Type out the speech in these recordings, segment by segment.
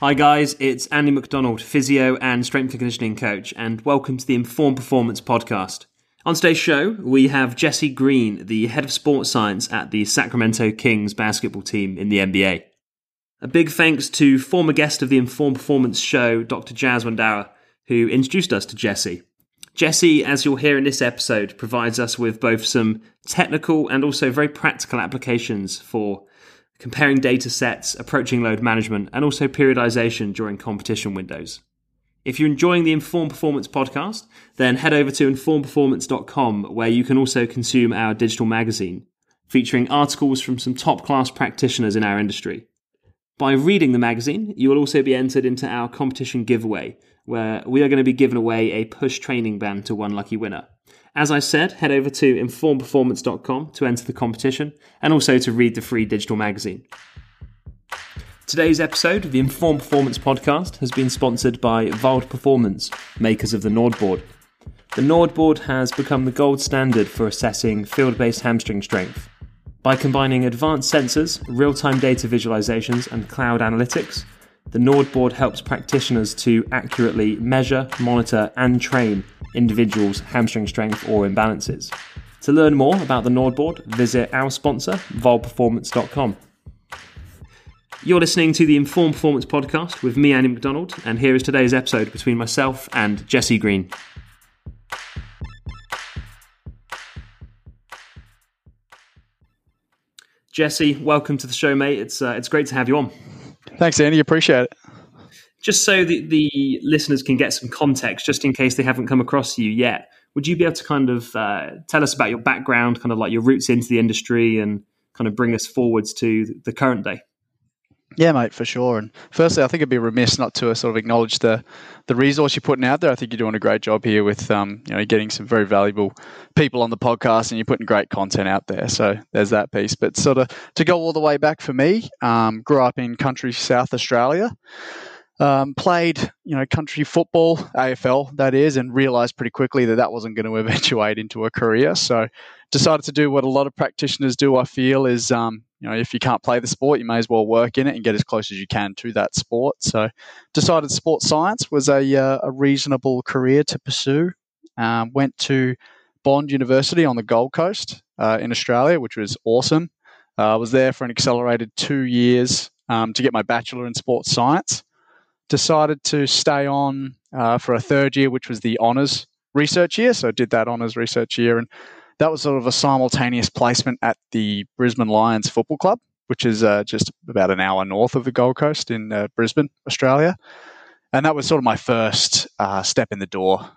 Hi, guys, it's Andy McDonald, physio and strength and conditioning coach, and welcome to the Informed Performance podcast. On today's show, we have Jesse Green, the head of sports science at the Sacramento Kings basketball team in the NBA. A big thanks to former guest of the Informed Performance show, Dr. Jaz Wandara, who introduced us to Jesse. Jesse, as you'll hear in this episode, provides us with both some technical and also very practical applications for comparing data sets, approaching load management, and also periodization during competition windows. If you're enjoying the Inform Performance podcast, then head over to informperformance.com where you can also consume our digital magazine featuring articles from some top class practitioners in our industry. By reading the magazine, you will also be entered into our competition giveaway, where we are going to be giving away a push training band to one lucky winner. As I said, head over to informedperformance.com to enter the competition and also to read the free digital magazine. Today's episode of the Inform Performance podcast has been sponsored by Vald Performance, makers of the NordBoard. The NordBoard has become the gold standard for assessing field based hamstring strength. By combining advanced sensors, real time data visualizations, and cloud analytics, the NordBoard helps practitioners to accurately measure, monitor, and train individuals' hamstring strength or imbalances. To learn more about the NordBoard, visit our sponsor, ValdPerformance.com. You're listening to the Informed Performance Podcast with me, Andy McDonald, and here is today's episode between myself and Jesse Green. Jesse, welcome to the show, mate. It's uh, it's great to have you on. Thanks, Andy. Appreciate it just so that the listeners can get some context, just in case they haven't come across you yet, would you be able to kind of uh, tell us about your background, kind of like your roots into the industry, and kind of bring us forwards to the current day? Yeah, mate, for sure. And firstly, I think it'd be remiss not to uh, sort of acknowledge the the resource you're putting out there. I think you're doing a great job here with um, you know getting some very valuable people on the podcast, and you're putting great content out there. So there's that piece. But sort of to go all the way back for me, um, grew up in country South Australia. Um, played, you know, country football, AFL that is, and realised pretty quickly that that wasn't going to eventuate into a career. So, decided to do what a lot of practitioners do. I feel is, um, you know, if you can't play the sport, you may as well work in it and get as close as you can to that sport. So, decided sports science was a uh, a reasonable career to pursue. Um, went to Bond University on the Gold Coast uh, in Australia, which was awesome. I uh, was there for an accelerated two years um, to get my bachelor in sports science decided to stay on uh, for a third year, which was the honours research year. So did that honours research year, and that was sort of a simultaneous placement at the Brisbane Lions Football Club, which is uh, just about an hour north of the Gold Coast in uh, Brisbane, Australia. And that was sort of my first uh, step in the door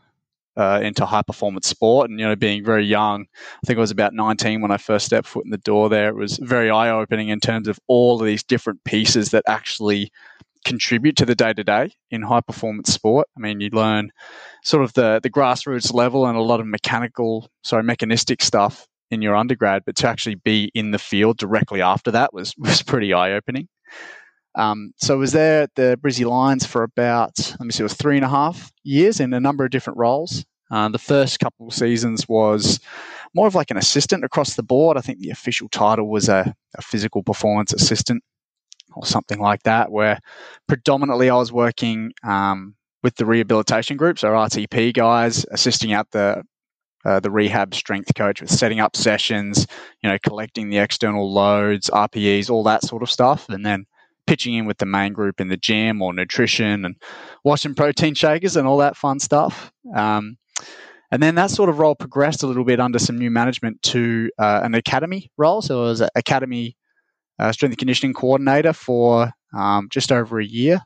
uh, into high performance sport. And, you know, being very young, I think I was about 19 when I first stepped foot in the door there. It was very eye opening in terms of all of these different pieces that actually contribute to the day to day in high performance sport. I mean, you learn sort of the the grassroots level and a lot of mechanical, sorry, mechanistic stuff in your undergrad, but to actually be in the field directly after that was was pretty eye opening. Um, so I was there at the Brizzy Lions for about let me see, it was three and a half years in a number of different roles. Uh, the first couple of seasons was more of like an assistant across the board. I think the official title was a, a physical performance assistant or something like that, where predominantly I was working um, with the rehabilitation groups, or RTP guys, assisting out the uh, the rehab strength coach with setting up sessions, you know, collecting the external loads, RPEs, all that sort of stuff, and then pitching in with the main group in the gym or nutrition and watching protein shakers and all that fun stuff. Um, and then that sort of role progressed a little bit under some new management to uh, an academy role. So it was an academy uh, strength and conditioning coordinator for um, just over a year.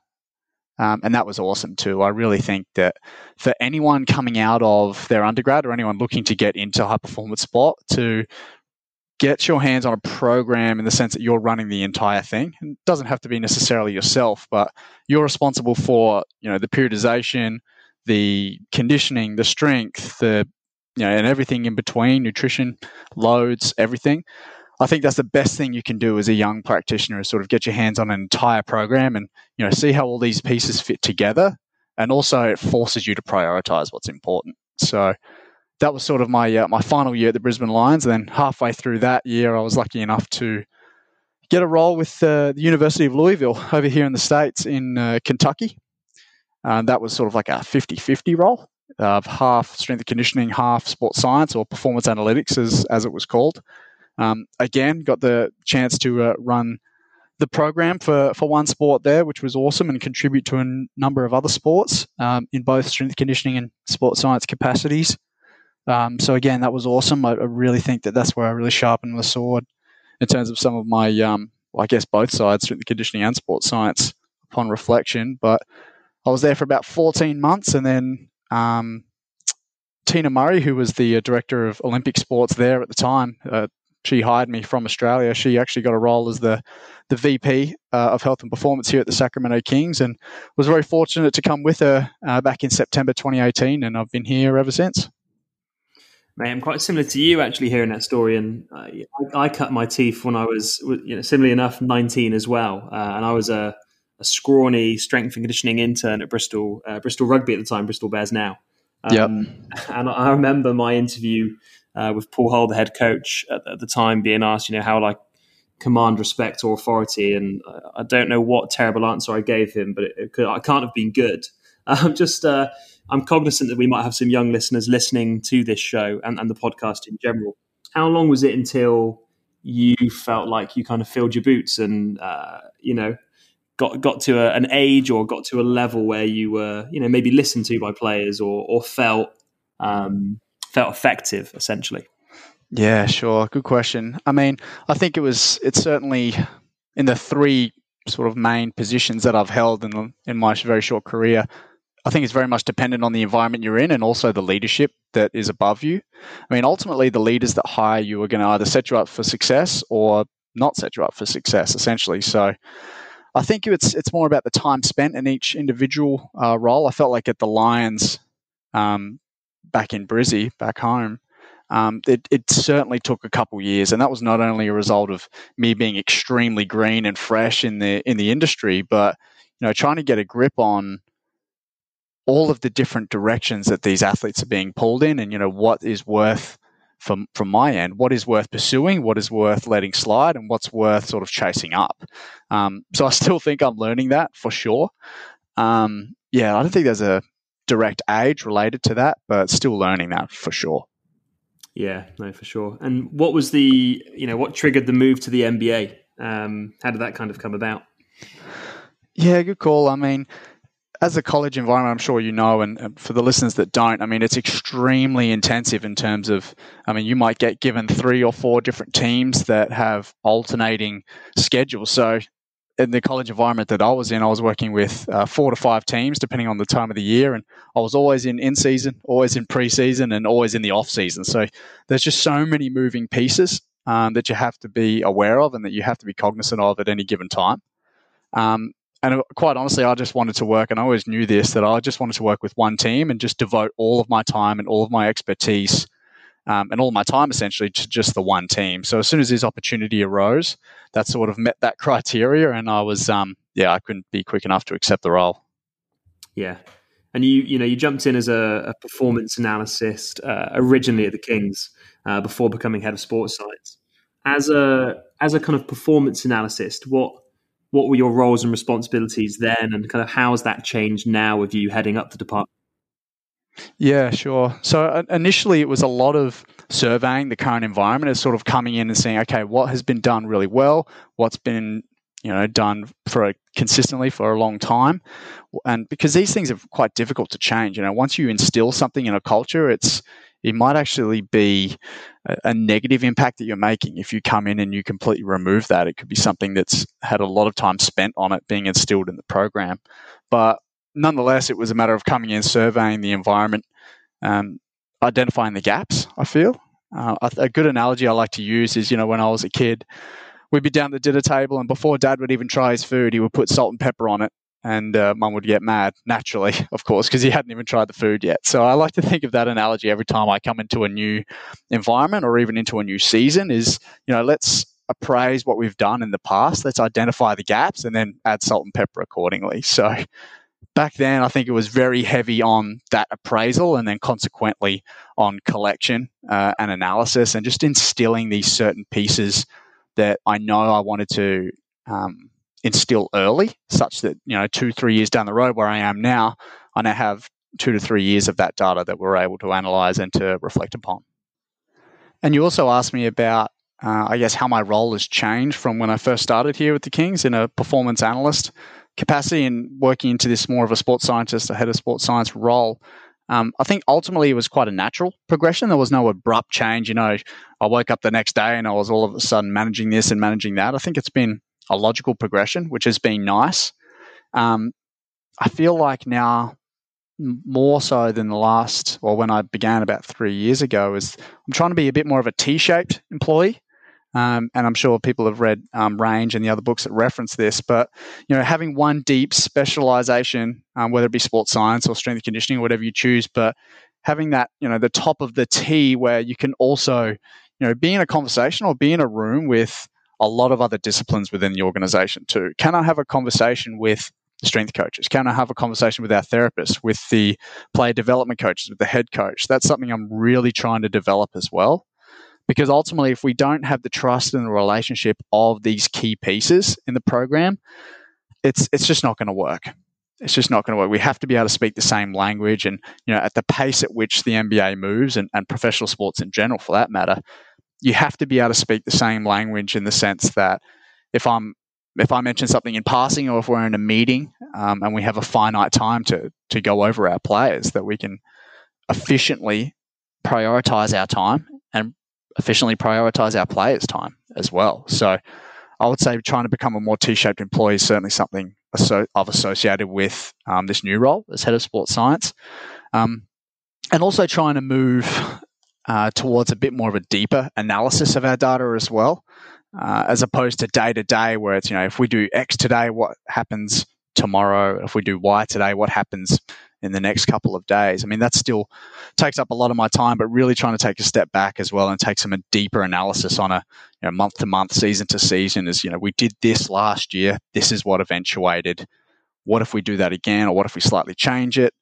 Um, and that was awesome too. I really think that for anyone coming out of their undergrad or anyone looking to get into high performance sport, to get your hands on a program in the sense that you're running the entire thing. It doesn't have to be necessarily yourself, but you're responsible for you know the periodization, the conditioning, the strength, the you know, and everything in between, nutrition, loads, everything. I think that's the best thing you can do as a young practitioner is sort of get your hands on an entire program and you know see how all these pieces fit together, and also it forces you to prioritize what's important. So that was sort of my uh, my final year at the Brisbane Lions. And then halfway through that year, I was lucky enough to get a role with uh, the University of Louisville over here in the States in uh, Kentucky. Uh, that was sort of like a 50 50 role of half strength and conditioning, half sports science or performance analytics, as, as it was called. Um, again, got the chance to uh, run the program for, for one sport there, which was awesome, and contribute to a n- number of other sports um, in both strength conditioning and sports science capacities. Um, so again, that was awesome. I, I, really think that that's where I really sharpened the sword in terms of some of my, um, well, I guess both sides, strength conditioning and sports science, upon reflection. But I was there for about 14 months, and then um, Tina Murray, who was the uh, director of Olympic sports there at the time, uh, she hired me from Australia. She actually got a role as the the VP uh, of Health and Performance here at the Sacramento Kings, and was very fortunate to come with her uh, back in September 2018, and I've been here ever since. Mate, I'm quite similar to you actually hearing that story, and uh, I, I, cut my teeth when I was, you know, similarly enough, 19 as well, uh, and I was a, a, scrawny strength and conditioning intern at Bristol uh, Bristol Rugby at the time, Bristol Bears now. Um, yep. And I remember my interview uh, with Paul Hull, the head coach at, at, the time, being asked, you know, how like command respect or authority, and I don't know what terrible answer I gave him, but it, it could, I can't have been good. I'm just uh, I'm cognizant that we might have some young listeners listening to this show and, and the podcast in general. How long was it until you felt like you kind of filled your boots and uh, you know got got to a, an age or got to a level where you were you know maybe listened to by players or or felt um, felt effective essentially? Yeah, sure. Good question. I mean, I think it was it's certainly in the three sort of main positions that I've held in in my very short career. I think it's very much dependent on the environment you're in and also the leadership that is above you. I mean, ultimately, the leaders that hire you are going to either set you up for success or not set you up for success, essentially. So, I think it's it's more about the time spent in each individual uh, role. I felt like at the Lions, um, back in Brizzy, back home, um, it, it, certainly took a couple years, and that was not only a result of me being extremely green and fresh in the in the industry, but you know, trying to get a grip on all of the different directions that these athletes are being pulled in, and you know what is worth from from my end, what is worth pursuing, what is worth letting slide, and what's worth sort of chasing up. Um, so I still think I'm learning that for sure. Um, yeah, I don't think there's a direct age related to that, but still learning that for sure. Yeah, no, for sure. And what was the you know what triggered the move to the NBA? Um, how did that kind of come about? Yeah, good call. I mean, as a college environment, I'm sure you know, and for the listeners that don't, I mean, it's extremely intensive in terms of, I mean, you might get given three or four different teams that have alternating schedules. So, in the college environment that I was in, I was working with uh, four to five teams, depending on the time of the year, and I was always in in season, always in preseason, and always in the off season. So, there's just so many moving pieces um, that you have to be aware of and that you have to be cognizant of at any given time. Um, and quite honestly, I just wanted to work, and I always knew this that I just wanted to work with one team and just devote all of my time and all of my expertise um, and all my time essentially to just the one team. So as soon as this opportunity arose, that sort of met that criteria, and I was, um, yeah, I couldn't be quick enough to accept the role. Yeah, and you, you know, you jumped in as a, a performance analyst uh, originally at the Kings uh, before becoming head of sports science. As a as a kind of performance analyst, what what were your roles and responsibilities then, and kind of how has that changed now with you heading up the department? Yeah, sure. So uh, initially, it was a lot of surveying the current environment, as sort of coming in and saying, okay, what has been done really well, what's been you know done for a, consistently for a long time, and because these things are quite difficult to change. You know, once you instill something in a culture, it's it might actually be a, a, negative impact that you're making if you come in and you completely remove that. It could be something that's had a lot of time spent on it being instilled in the program. But nonetheless, it was a matter of coming in, surveying the environment, um, identifying the gaps, I feel. Uh, a, a good analogy I like to use is, you know, when I was a kid, we'd be down at the dinner table, and before dad would even try his food, he would put salt and pepper on it and uh, mum would get mad naturally of course because he hadn't even tried the food yet so i like to think of that analogy every time i come into a new environment or even into a new season is you know let's appraise what we've done in the past let's identify the gaps and then add salt and pepper accordingly so back then i think it was very heavy on that appraisal and then consequently on collection uh, and analysis and just instilling these certain pieces that I know I wanted to um, instill early, such that you know two three years down the road where I am now, I now have two to three years of that data that we're able to analyze and to reflect upon. And you also asked me about, uh, I guess, how my role has changed from when I first started here with the Kings in a performance analyst capacity and working into this more of a sports scientist, a head of sports science role. Um, I think ultimately it was quite a natural progression. There was no abrupt change. You know, I woke up the next day and I was all of a sudden managing this and managing that. I think it's been a logical progression, which has been nice. Um, I feel like now more so than the last, or when I began about three years ago, is I'm trying to be a bit more of a T-shaped employee. Um, and I'm sure people have read um, Range and the other books that reference this. But you know, having one deep specialization, um, whether it be sports science or strength and conditioning, or whatever you choose, but having that, you know, the top of the T where you can also, you know, be in a conversation or be in a room with a lot of other disciplines within the organization too. Can I have a conversation with strength coaches? Can I have a conversation with our therapists, with the player development coaches, with the head coach? That's something I'm really trying to develop as well. Because ultimately, if we don't have the trust and the relationship of these key pieces in the program, it's it's just not going to work. It's just not going to work. We have to be able to speak the same language, and you know, at the pace at which the NBA moves, and, and professional sports in general, for that matter, you have to be able to speak the same language in the sense that if I'm if I mention something in passing or if we're in a meeting um, and we have a finite time to, to go over our players, that we can efficiently prioritize our time efficiently prioritize our players' time as well. So I would say trying to become a more T-shaped employee is certainly something I've associated with um, this new role as head of sports science. Um, and also trying to move uh, towards a bit more of a deeper analysis of our data as well uh, as opposed to day to day, where it's, you know, if we do X today, what happens tomorrow? If we do Y today, what happens in the next couple of days? I mean, that still takes up a lot of my time, but really trying to take a step back as well and take some a deeper analysis on a month to month, season to season is, you know, we did this last year. This is what eventuated. What if we do that again, or what if we slightly change it?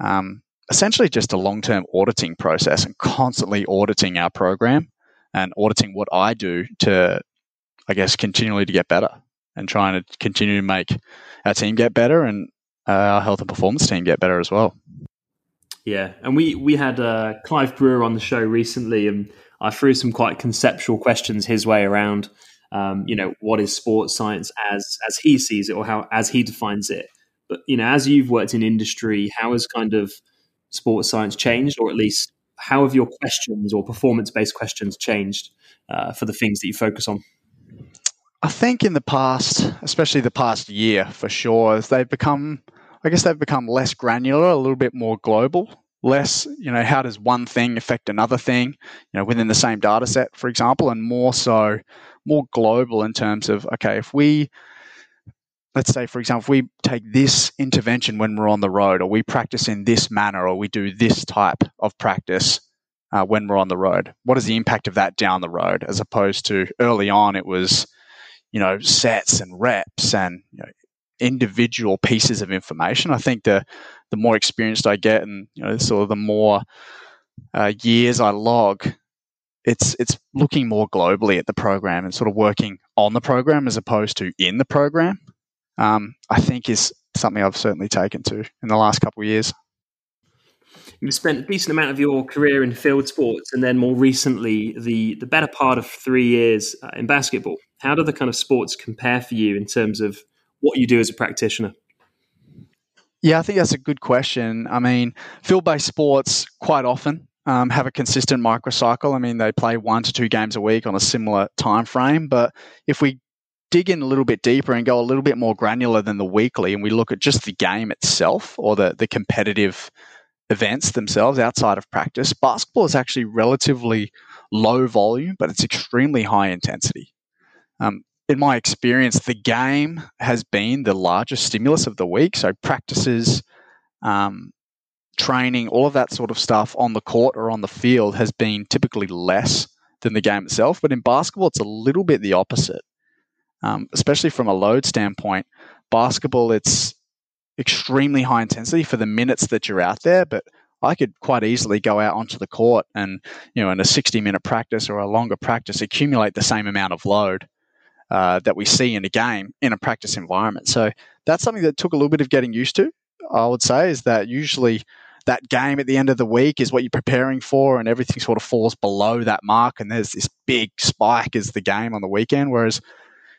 Um, essentially, just a long term auditing process and constantly auditing our program and auditing what I do to I guess, continually to get better and trying to continue to make our team get better and uh, our health and performance team get better as well. Yeah, and we we had uh, Clive Brewer on the show recently, and I threw some quite conceptual questions his way around. Um, you know, what is sports science as as he sees it, or how as he defines it. But you know, as you've worked in industry, how has kind of sports science changed, or at least how have your questions or performance based questions changed uh, for the things that you focus on? I think in the past, especially the past year for sure, they've become, I guess they've become less granular, a little bit more global. Less, you know, how does one thing affect another thing, you know, within the same data set, for example, and more so, more global in terms of, okay, if we, let's say, for example, if we take this intervention when we're on the road, or we practice in this manner, or we do this type of practice uh, when we're on the road, what is the impact of that down the road? As opposed to early on, it was, you know, sets and reps and you know, individual pieces of information. I think the the more experienced I get, and you know, sort of the more uh, years I log, it's it's looking more globally at the program and sort of working on the program as opposed to in the program. Um, I think is something I've certainly taken to in the last couple of years. You've spent a decent amount of your career in field sports, and then more recently, the the better part of three years uh, in basketball. How do the kind of sports compare for you in terms of what you do as a practitioner? Yeah, I think that's a good question. I mean, field based sports quite often um, have a consistent microcycle. I mean, they play one to two games a week on a similar time frame. But if we dig in a little bit deeper and go a little bit more granular than the weekly, and we look at just the game itself or the the competitive events themselves outside of practice, basketball is actually relatively low volume, but it's extremely high intensity. Um, in my experience, the game has been the largest stimulus of the week. So practices, um, training, all of that sort of stuff on the court or on the field has been typically less than the game itself. But in basketball, it's a little bit the opposite, um, especially from a load standpoint. Basketball, it's extremely high intensity for the minutes that you're out there, but I could quite easily go out onto the court and, you know, in a 60 minute practice or a longer practice, accumulate the same amount of load uh, that we see in a game in a practice environment. So that's something that took a little bit of getting used to. I would say is that usually that game at the end of the week is what you're preparing for, and everything sort of falls below that mark, and there's this big spike as the game on the weekend. Whereas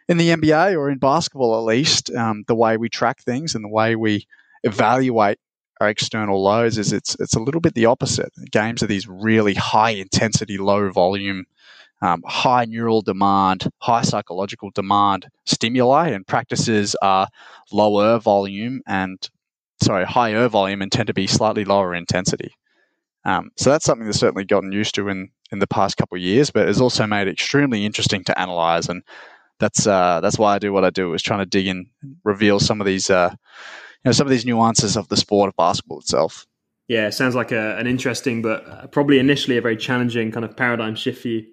in the NBA or in basketball, at least, um, the way we track things and the way we evaluate our external loads is it's it's a little bit the opposite. Games are these really high intensity, low volume, um, high neural demand, high psychological demand stimuli, and practices are lower volume and sorry higher volume and tend to be slightly lower intensity. Um, so that's something that's certainly gotten used to in in the past couple of years, but has also made it extremely interesting to analyze and that's uh, that's why I do what I do is trying to dig in, reveal some of these uh, you know some of these nuances of the sport of basketball itself. Yeah, sounds like a, an interesting, but uh, probably initially a very challenging kind of paradigm shift for you.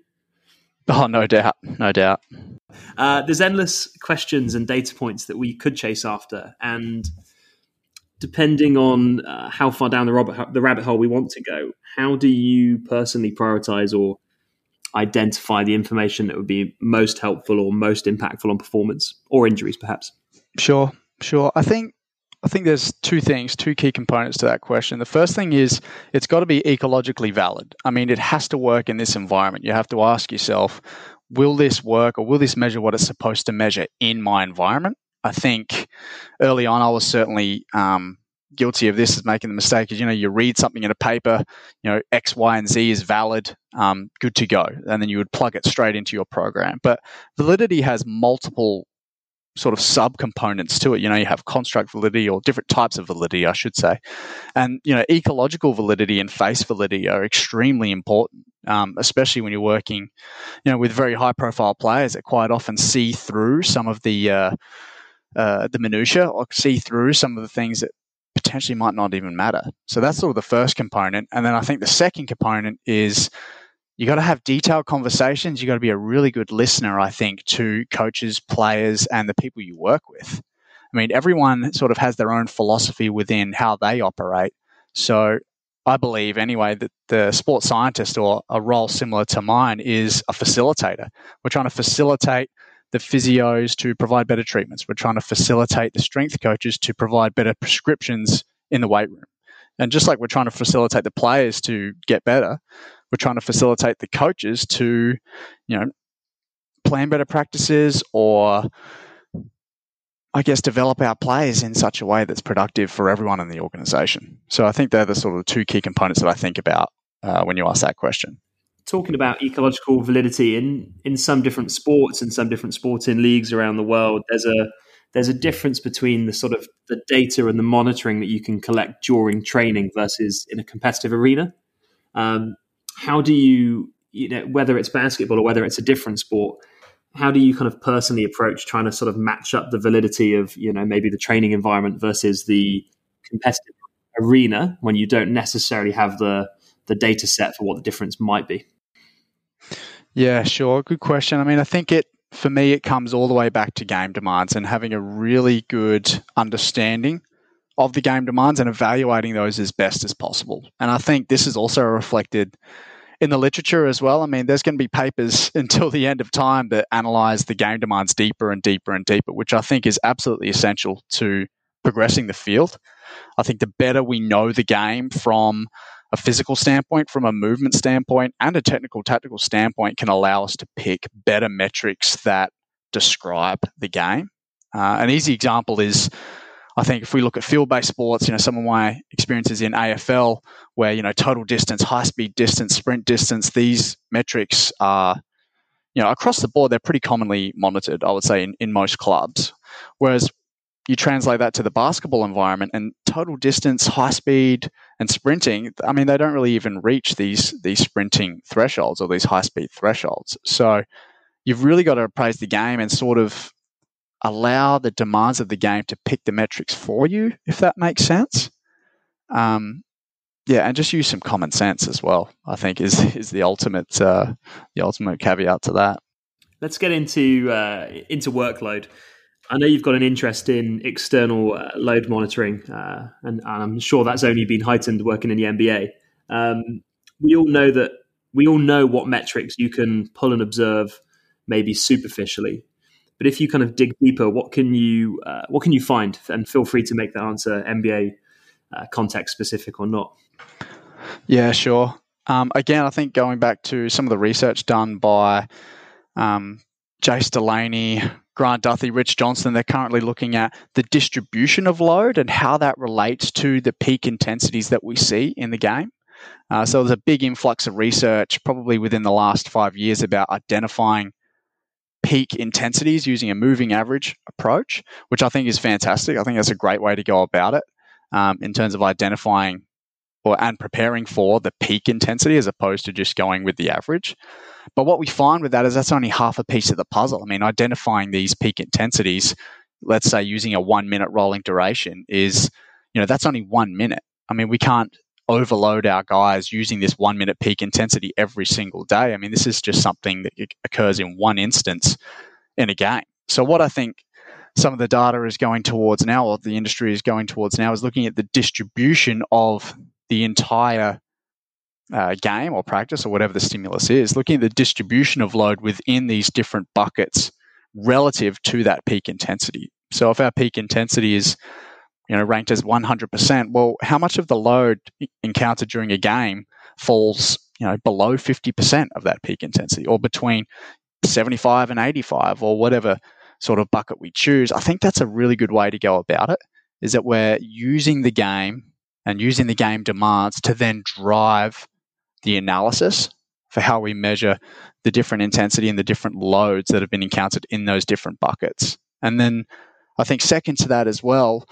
Oh, no doubt, no doubt. Uh, there's endless questions and data points that we could chase after, and depending on uh, how far down the rabbit, the rabbit hole we want to go, how do you personally prioritize or identify the information that would be most helpful or most impactful on performance or injuries, perhaps? Sure, sure. I think I think there's two things, two key components to that question. The first thing is it's got to be ecologically valid. I mean, it has to work in this environment. You have to ask yourself, will this work or will this measure what it's supposed to measure in my environment? I think early on, I was certainly um, guilty of this is making the mistake is you know you read something in a paper you know x y and z is valid um, good to go and then you would plug it straight into your program but validity has multiple sort of sub components to it you know you have construct validity or different types of validity i should say and you know ecological validity and face validity are extremely important um, especially when you're working you know with very high profile players that quite often see through some of the uh, uh, the minutia or see through some of the things that potentially might not even matter. So that's sort of the first component. And then I think the second component is you got to have detailed conversations. You got to be a really good listener, I think, to coaches, players, and the people you work with. I mean, everyone sort of has their own philosophy within how they operate. So I believe, anyway, that the sports scientist or a role similar to mine is a facilitator. We're trying to facilitate the physios to provide better treatments. We're trying to facilitate the strength coaches to provide better prescriptions in the weight room. And just like we're trying to facilitate the players to get better, we're trying to facilitate the coaches to, you know, plan better practices or I guess develop our players in such a way that's productive for everyone in the organization. So I think they're the sort of two key components that I think about uh, when you ask that question talking about ecological validity in in some different sports and some different sporting leagues around the world there's a there's a difference between the sort of the data and the monitoring that you can collect during training versus in a competitive arena um, how do you you know whether it's basketball or whether it's a different sport how do you kind of personally approach trying to sort of match up the validity of you know maybe the training environment versus the competitive arena when you don't necessarily have the the data set for what the difference might be? Yeah, sure. Good question. I mean, I think it for me it comes all the way back to game demands and having a really good understanding of the game demands and evaluating those as best as possible. And I think this is also reflected in the literature as well. I mean, there's going to be papers until the end of time that analyze the game demands deeper and deeper and deeper, which I think is absolutely essential to progressing the field. I think the better we know the game from a physical standpoint, from a movement standpoint, and a technical tactical standpoint can allow us to pick better metrics that describe the game. Uh, an easy example is, I think, if we look at field-based sports, you know, some of my experiences in AFL, where you know, total distance, high-speed distance, sprint distance, these metrics are, you know, across the board, they're pretty commonly monitored. I would say in, in most clubs. Whereas you translate that to the basketball environment and total distance, high speed, and sprinting. I mean, they don't really even reach these these sprinting thresholds or these high speed thresholds. So you've really got to appraise the game and sort of allow the demands of the game to pick the metrics for you, if that makes sense. Um, yeah, and just use some common sense as well. I think is is the ultimate uh, the ultimate caveat to that. Let's get into uh, into workload. I know you've got an interest in external uh, load monitoring, uh, and, and, I'm sure that's only been heightened working in the NBA. Um, we all know that we all know what metrics you can pull and observe, maybe superficially, But if you kind of dig deeper, what can you uh, what can you find? And feel free to make that answer NBA uh, context specific or not. Yeah, sure. Um, again, I think going back to some of the research done by um, Jace Delaney, Grant Duthie, Rich Johnston, they're currently looking at the distribution of load and how that relates to the peak intensities that we see in the game. Uh, so there's a big influx of research, probably within the last five years, about identifying peak intensities using a moving average approach, which I think is fantastic. I think that's a great way to go about it um, in terms of identifying or and preparing for the peak intensity as opposed to just going with the average. But what we find with that is that's only half a piece of the puzzle. I mean, identifying these peak intensities, let's say using a one minute rolling duration, is you know that's only one minute. I mean, we can't overload our guys using this one minute peak intensity every single day. I mean, this is just something that occurs in one instance in a game. So, what I think some of the data is going towards now, or the industry is going towards now, is looking at the distribution of the entire uh, game or practice or whatever the stimulus is, looking at the distribution of load within these different buckets relative to that peak intensity. So if our peak intensity is you know ranked as 100%, well, how much of the load encountered during a game falls you know below 50% of that peak intensity or between 75 and 85 or whatever sort of bucket we choose. I think that's a really good way to go about it is that we're using the game and using the game demands to then drive the analysis for how we measure the different intensity and the different loads that have been encountered in those different buckets. And then I think second to that as well,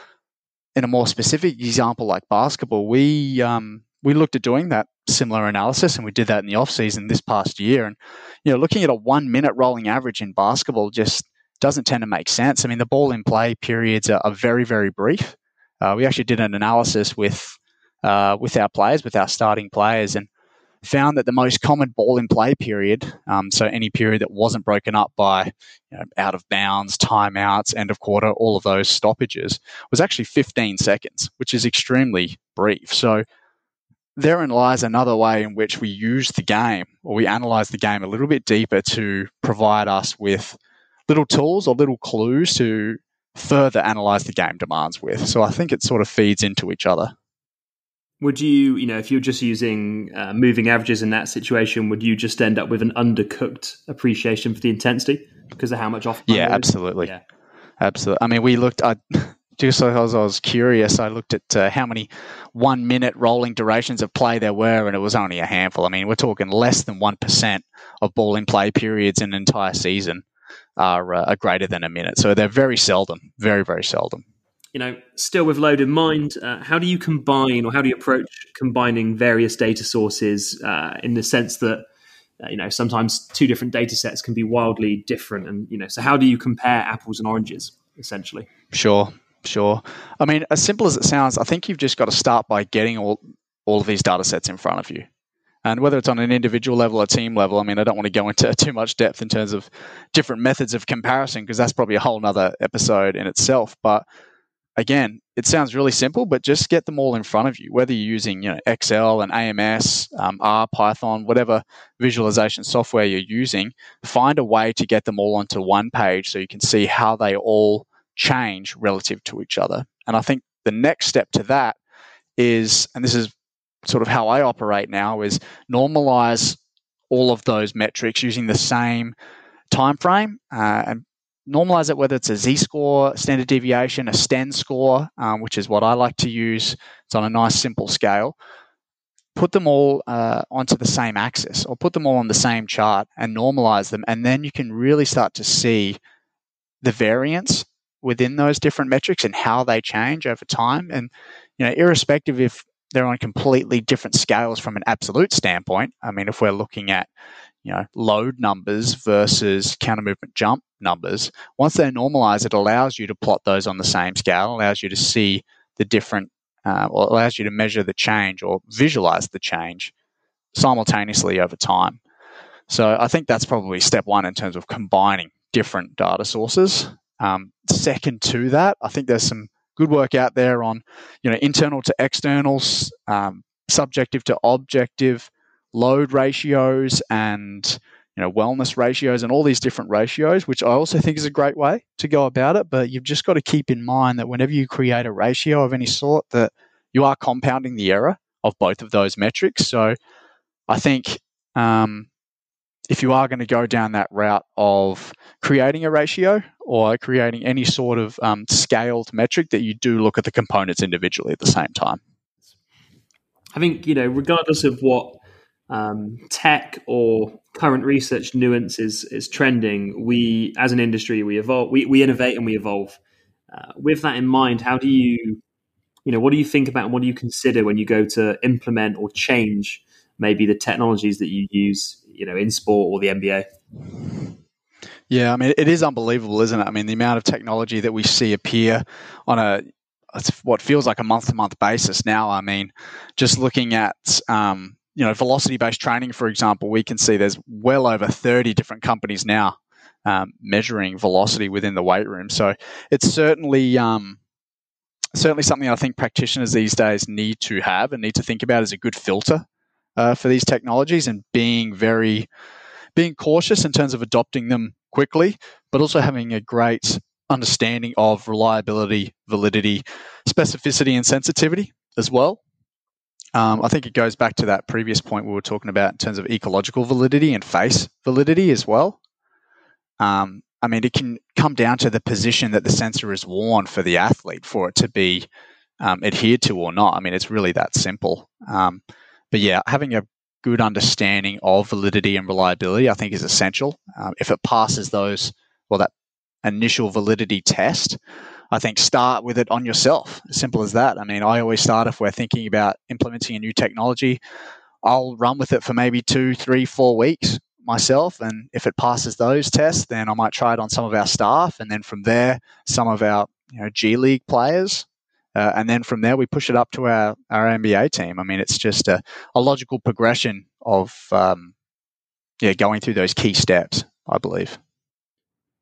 in a more specific example like basketball, we um, we looked at doing that similar analysis and we did that in the off season this past year. And you know, looking at a one minute rolling average in basketball just doesn't tend to make sense. I mean, the ball in play periods are, are very, very brief. Uh, we actually did an analysis with uh, with our players, with our starting players, and found that the most common ball in play period, um, so any period that wasn't broken up by you know, out of bounds, timeouts, end of quarter, all of those stoppages, was actually 15 seconds, which is extremely brief. So therein lies another way in which we use the game or we analyze the game a little bit deeper to provide us with little tools or little clues to further analyze the game demands with. So I think it sort of feeds into each other. Would you, you know, if you're just using uh, moving averages in that situation, would you just end up with an undercooked appreciation for the intensity because of how much off? Yeah, absolutely. Yeah, absolutely. I mean, we looked. I, just because I was curious, I looked at uh, how many one minute rolling durations of play there were, and it was only a handful. I mean, we're talking less than 1% of ball in play periods in an entire season are, uh, are greater than a minute. So they're very seldom, very, very seldom. You know, still with load in mind, uh, how do you combine or how do you approach combining various data sources uh, in the sense that, uh, you know, sometimes two different data sets can be wildly different? And, you know, so how do you compare apples and oranges, essentially? Sure, sure. I mean, as simple as it sounds, I think you've just got to start by getting all, all of these data sets in front of you. And whether it's on an individual level or team level, I mean, I don't want to go into too much depth in terms of different methods of comparison because that's probably a whole other episode in itself. But again, it sounds really simple, but just get them all in front of you, whether you're using you know, Excel and AMS, um, R, Python, whatever visualization software you're using, find a way to get them all onto one page so you can see how they all change relative to each other. And I think the next step to that is, and this is sort of how I operate now is normalize all of those metrics using the same time frame uh, and normalize it whether it's a z-score standard deviation a sten score um, which is what i like to use. It's on a nice simple scale. Put them all uh, onto the same axis or put them all on the same chart and normalize them. And then you can really start to see the variance within those different metrics and how they change over time. And you know irrespective if they're on completely different scales from an absolute standpoint. I mean, if we're looking at you know load numbers versus counter movement jump numbers, once they're normalized, it allows you to plot those on the same scale, allows you to see the different, uh, or allows you to measure the change or visualize the change simultaneously over time. So I think that's probably step one in terms of combining different data sources. Um, second to that, I think there's some good work out there on you know internal to externals, um, subjective to objective load ratios, and you know, wellness ratios and all these different ratios, which I also think is a great way to go about it. But you've just got to keep in mind that whenever you create a ratio of any sort, that you are compounding the error of both of those metrics. So I think um, if you are going to go down that route of creating a ratio or creating any sort of um, scaled metric, that you do look at the components individually at the same time. I think you know, regardless of what um, tech or current research nuance is is trending, we as an industry we evolve, we, we innovate and we evolve. Uh, with that in mind, how do you, you know, what do you think about and what do you consider when you go to implement or change maybe the technologies that you use, you know, in sport or the NBA? Yeah, I mean, it is unbelievable, isn't it? I mean, the amount of technology that we see appear on a what feels like a month to month basis now. I mean, just looking at um, you know velocity based training, for example, we can see there's well over 30 different companies now um, measuring velocity within the weight room. So it's certainly um, certainly something I think practitioners these days need to have and need to think about as a good filter uh, for these technologies and being very being cautious in terms of adopting them quickly, but also having a great understanding of reliability, validity, specificity, and sensitivity as well. Um, I think it goes back to that previous point we were talking about in terms of ecological validity and face validity as well. Um, I mean, it can come down to the position that the sensor is worn for the athlete for it to be um, adhered to or not. I mean, it's really that simple. Um, but yeah, having a good understanding of validity and reliability, I think, is essential. Um, if it passes those, well, that initial validity test, I think start with it on yourself. Simple as that. I mean, I always start if we're thinking about implementing a new technology, I'll run with it for maybe two, three, four weeks myself. And if it passes those tests, then I might try it on some of our staff. And then from there, some of our you know, G League players. Uh, and then from there, we push it up to our, our NBA team. I mean, it's just a, a logical progression of um, yeah, going through those key steps, I believe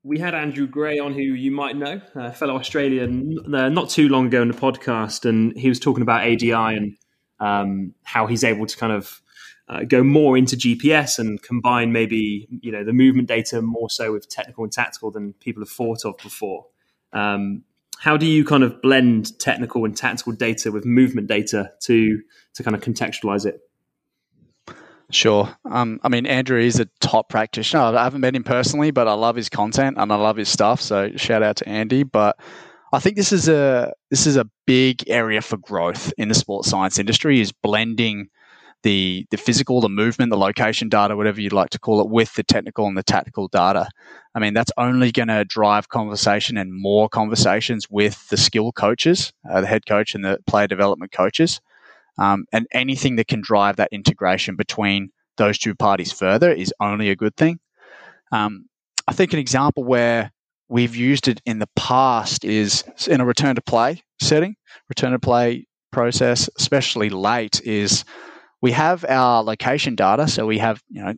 we had Andrew Gray on, who you might know, a fellow Australian, uh, not too long ago in the podcast, and he was talking about ADI and um, how he's able to kind of uh, go more into GPS and combine maybe you know the movement data more so with technical and tactical than people have thought of before. Um, how do you kind of blend technical and tactical data with movement data to to kind of contextualize it? Sure. Um, I mean, Andrew is a top practitioner. I haven't met him personally, but I love his content and I love his stuff. So shout out to Andy. But I think this is a this is a big area for growth in the sports science industry. Is blending the the physical, the movement, the location data, whatever you'd like to call it, with the technical and the tactical data. I mean, that's only going to drive conversation and more conversations with the skill coaches, uh, the head coach and the player development coaches. Um, and anything that can drive that integration between those two parties further is only a good thing. Um, I think an example where we've used it in the past is in a return to play setting, return to play process, especially late, is we have our location data. So we have, you know,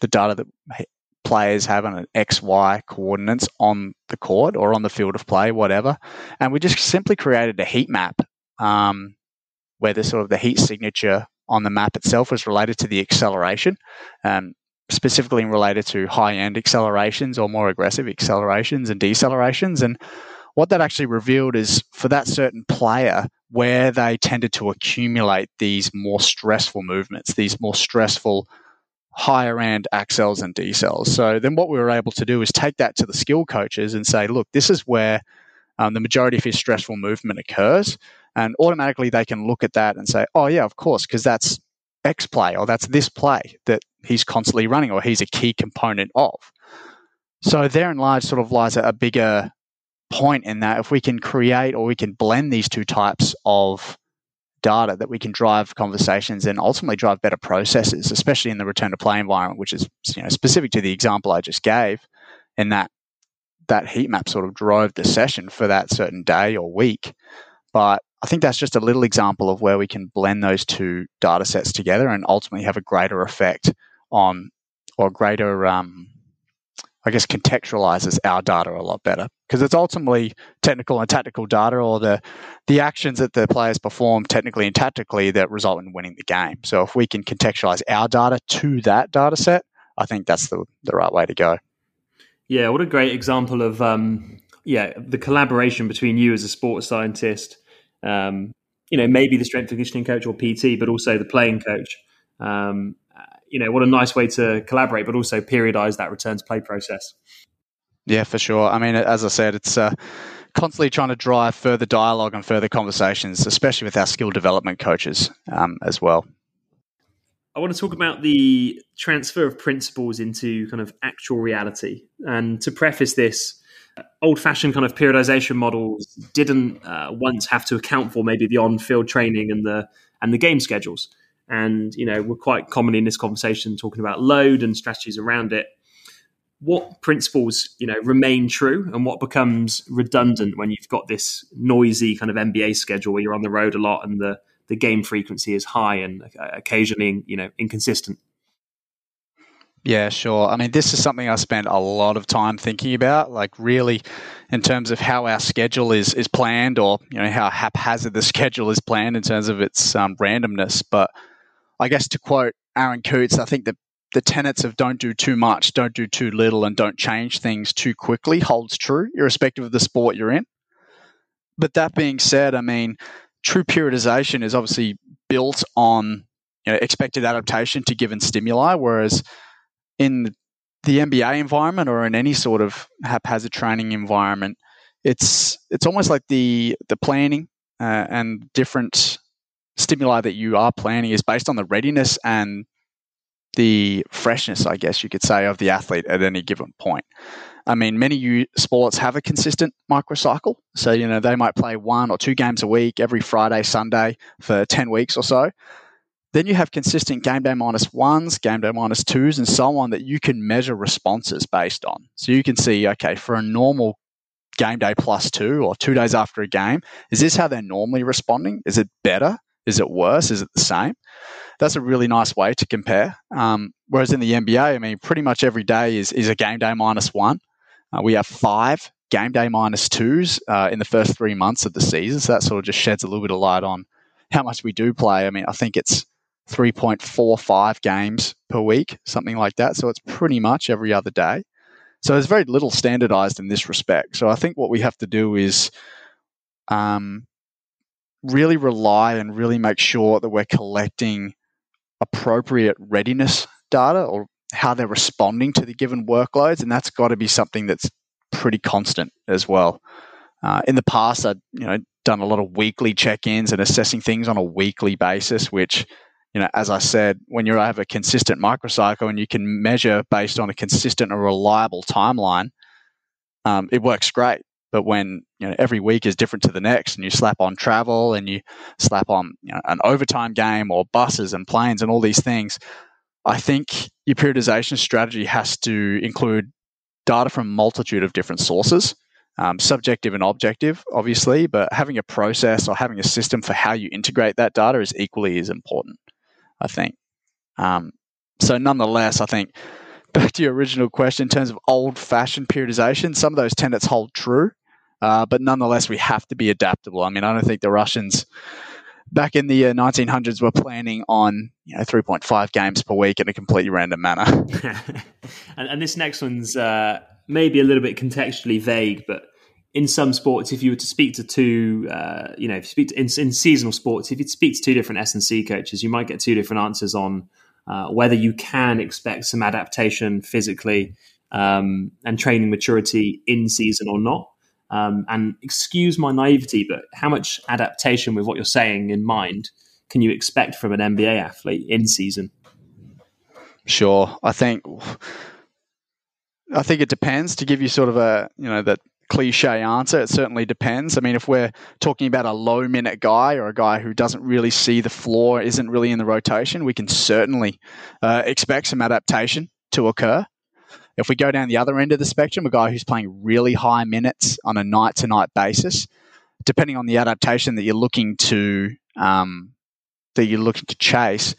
the data that players have on an X, Y coordinates on the court or on the field of play, whatever. And we just simply created a heat map um, where the sort of the heat signature on the map itself was related to the acceleration, um, specifically related to high end accelerations or more aggressive accelerations and decelerations. And what that actually revealed is for that certain player, where they tended to accumulate these more stressful movements, these more stressful higher end accels and decels. So then what we were able to do is take that to the skill coaches and say, look, this is where um, the majority of his stressful movement occurs. And automatically they can look at that and say, oh, yeah, of course, because that's X play or that's this play that he's constantly running or he's a key component of. So therein lies sort of lies a bigger point in that if we can create or we can blend these two types of data that we can drive conversations and ultimately drive better processes, especially in the return to play environment, which is you know specific to the example I just gave, in that that heat map sort of drove the session for that certain day or week. But I think that's just a little example of where we can blend those two data sets together and ultimately have a greater effect on, or greater, um, I guess, contextualizes our data a lot better because it's ultimately technical and tactical data or the the actions that the players perform technically and tactically that result in winning the game. So if we can contextualize our data to that data set, I think that's the the right way to go. Yeah, what a great example of um, yeah the collaboration between you as a sports scientist, um, you know maybe the strength and conditioning coach or PT, but also the playing coach. Um, you know what a nice way to collaborate, but also periodize that return to play process. Yeah, for sure. I mean, as I said, it's uh, constantly trying to drive further dialogue and further conversations, especially with our skill development coaches um, as well. I want to talk about the transfer of principles into kind of actual reality. And to preface this, old fashioned kind of periodization models didn't uh, once have to account for maybe the on field training and the and the game schedules. And you know, we're quite commonly in this conversation talking about load and strategies around it. What principles, you know, remain true, and what becomes redundant when you've got this noisy kind of NBA schedule where you're on the road a lot and the the game frequency is high and occasionally, you know, inconsistent. Yeah, sure. I mean, this is something I spent a lot of time thinking about, like really in terms of how our schedule is is planned or, you know, how haphazard the schedule is planned in terms of its um, randomness. But I guess to quote Aaron Coutts, I think that the tenets of don't do too much, don't do too little, and don't change things too quickly holds true, irrespective of the sport you're in. But that being said, I mean, true periodization is obviously built on you know, expected adaptation to given stimuli, whereas in the NBA environment or in any sort of haphazard training environment, it's it's almost like the the planning uh, and different stimuli that you are planning is based on the readiness and the freshness, I guess you could say, of the athlete at any given point. I mean, many sports have a consistent microcycle. So, you know, they might play one or two games a week every Friday, Sunday for 10 weeks or so. Then you have consistent game day minus ones, game day minus twos, and so on that you can measure responses based on. So you can see, okay, for a normal game day plus two or two days after a game, is this how they're normally responding? Is it better? Is it worse? Is it the same? That's a really nice way to compare. Um, whereas in the NBA, I mean, pretty much every day is, is a game day minus one. Uh, we have five game day minus twos uh, in the first three months of the season. So that sort of just sheds a little bit of light on how much we do play. I mean, I think it's 3.45 games per week, something like that. So it's pretty much every other day. So there's very little standardized in this respect. So I think what we have to do is um, really rely and really make sure that we're collecting appropriate readiness data or how they're responding to the given workloads, and that's got to be something that's pretty constant as well. Uh, in the past, I've you know done a lot of weekly check-ins and assessing things on a weekly basis, which you know, as I said, when you have a consistent microcycle and you can measure based on a consistent and reliable timeline, um, it works great. But when you know every week is different to the next, and you slap on travel and you slap on you know, an overtime game or buses and planes and all these things, I think your periodization strategy has to include data from a multitude of different sources, um, subjective and objective, obviously, but having a process or having a system for how you integrate that data is equally as important, I think. Um, so, nonetheless, I think back to your original question in terms of old fashioned periodization, some of those tenets hold true, uh, but nonetheless, we have to be adaptable. I mean, I don't think the Russians back in the uh, 1900s were planning on you know 3.5 games per week in a completely random manner. and, and, this next one's uh, maybe a little bit contextually vague, but in some sports, if you were to speak to two, uh, you know, if you speak to, in, in, seasonal sports, if you speak to two different S and C coaches, you might get two different answers on uh, whether you can expect some adaptation physically um, and training maturity in season or not. Um, and excuse my naivety, but how much adaptation with what you're saying in mind can you expect from an NBA athlete in season? Sure, I think I think it depends. To give you sort of a you know that cliche answer, it certainly depends. I mean, if we're talking about a low minute guy or a guy who doesn't really see the floor, isn't really in the rotation, we can certainly uh, expect some adaptation to occur. If we go down the other end of the spectrum, a guy who's playing really high minutes on a night to night basis, depending on the adaptation that you're looking to um, that you're looking to chase,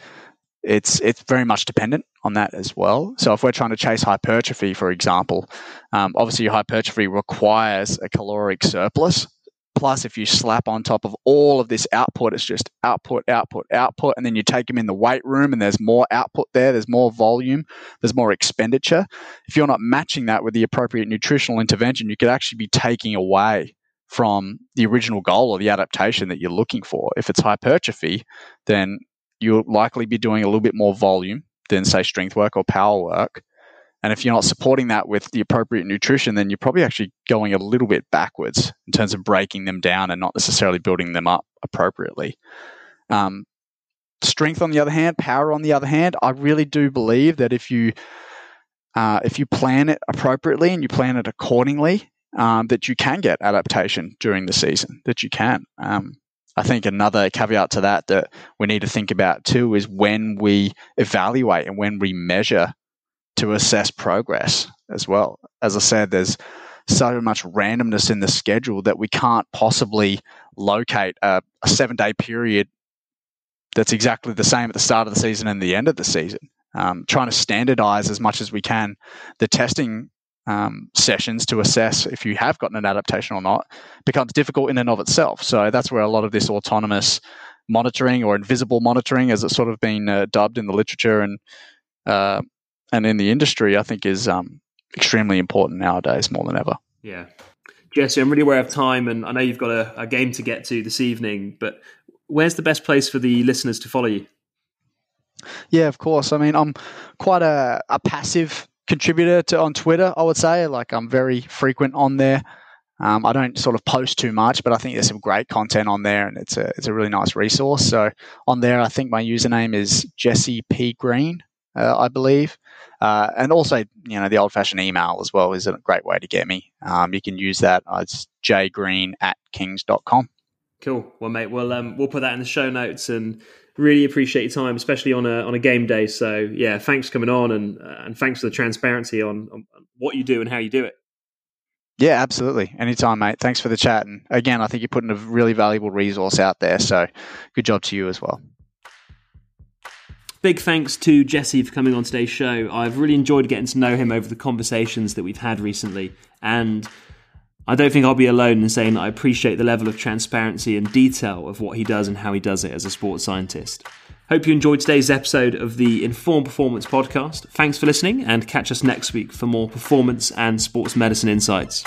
it's it's very much dependent on that as well. So if we're trying to chase hypertrophy, for example, um, obviously hypertrophy requires a caloric surplus plus if you slap on top of all of this output, it's just output, output, output, and then you take them in the weight room and there's more output there, there's more volume, there's more expenditure. If you're not matching that with the appropriate nutritional intervention, you could actually be taking away from the original goal or the adaptation that you're looking for. If it's hypertrophy, then you'll likely be doing a little bit more volume than, say, strength work or power work. And if you're not supporting that with the appropriate nutrition, then you're probably actually going a little bit backwards in terms of breaking them down and not necessarily building them up appropriately. Um, strength, on the other hand, power, on the other hand, I really do believe that if you uh, if you plan it appropriately and you plan it accordingly, um, that you can get adaptation during the season. That you can. Um, I think another caveat to that that we need to think about too is when we evaluate and when we measure to assess progress as well. As I said, there's so much randomness in the schedule that we can't possibly locate a, a seven day period that's exactly the same at the start of the season and the end of the season. Um, trying to standardize as much as we can the testing um, sessions to assess if you have gotten an adaptation or not becomes difficult in and of itself. So that's where a lot of this autonomous monitoring or invisible monitoring, as it's sort of been uh, dubbed in the literature and uh, and in the industry, I think is um, extremely important nowadays more than ever. Yeah. Jesse, I'm really aware of time, and I know you've got a, a game to get to this evening, but where's the best place for the listeners to follow you? Yeah, of course. I mean, I'm quite a, a passive contributor to on Twitter. I would say, like, I'm very frequent on there. Um, I don't sort of post too much, but I think there's some great content on there, and it's a it's a really nice resource. So on there, I think my username is Jesse P Green, uh, I believe. Uh, and also, you know, the old fashioned email as well is a great way to get me. Um, you can use that. Uh, it's jgreen at kings.com. Cool. Well, mate, we'll, um, we'll put that in the show notes and really appreciate your time, especially on a, on a game day. So, yeah, thanks for coming on and, uh, and thanks for the transparency on, on what you do and how you do it. Yeah, absolutely. Anytime, mate. Thanks for the chat. And again, I think you're putting a really valuable resource out there. So good job to you as well. Big thanks to Jesse for coming on today's show. I've really enjoyed getting to know him over the conversations that we've had recently. And I don't think I'll be alone in saying that I appreciate the level of transparency and detail of what he does and how he does it as a sports scientist. Hope you enjoyed today's episode of the Informed Performance podcast. Thanks for listening and catch us next week for more performance and sports medicine insights.